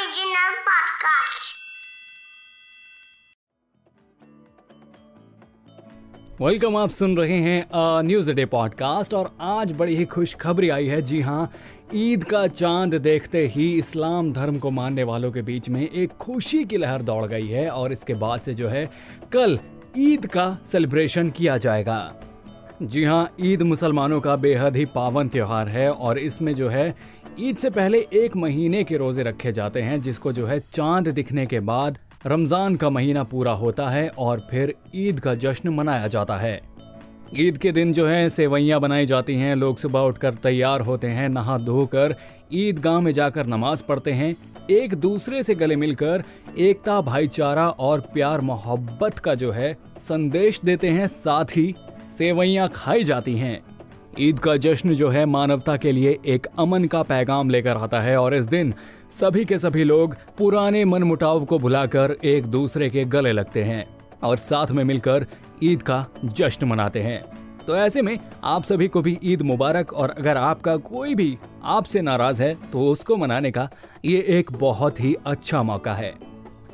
Original podcast. Welcome आप सुन रहे हैं न्यूज़ डे पॉडकास्ट और आज बड़ी ही खुशखबरी आई है जी हाँ ईद का चाँद देखते ही इस्लाम धर्म को मानने वालों के बीच में एक खुशी की लहर दौड़ गई है और इसके बाद से जो है, कल ईद का सेलिब्रेशन किया जाएगा जी हाँ ईद मुसलमानों का बेहद ही पावन त्योहार है और इसमें जो है, ईद से पहले एक महीने के रोज़े रखे जाते हैं, जिसको जो है चाँद दिखने के बाद रमज़ान का महीना पूरा होता है और फिर ईद का जश्न मनाया जाता है। ईद के दिन जो है सेवैयाँ बनाई जाती हैं, लोग सुबह उठकर तैयार होते हैं, नहा धोकर ईद ईदगाह में जाकर नमाज़ पढ़ते हैं। एक दूसरे से गले मिलकर एकता, भाईचारा और प्यार, मोहब्बत का जो है संदेश देते हैं, साथ ही सेवैयाँ खाई जाती हैं। ईद का जश्न जो है मानवता के लिए एक अमन का पैगाम लेकर आता है और इस दिन सभी के सभी लोग पुराने मन मुटाव को भुलाकर एक दूसरे के गले लगते हैं और साथ में मिलकर ईद का जश्न मनाते हैं। तो ऐसे में आप सभी को भी ईद मुबारक और अगर आपका कोई भी आपसे नाराज़ है तो उसको मनाने का ये एक बहुत ही अच्छा मौका है।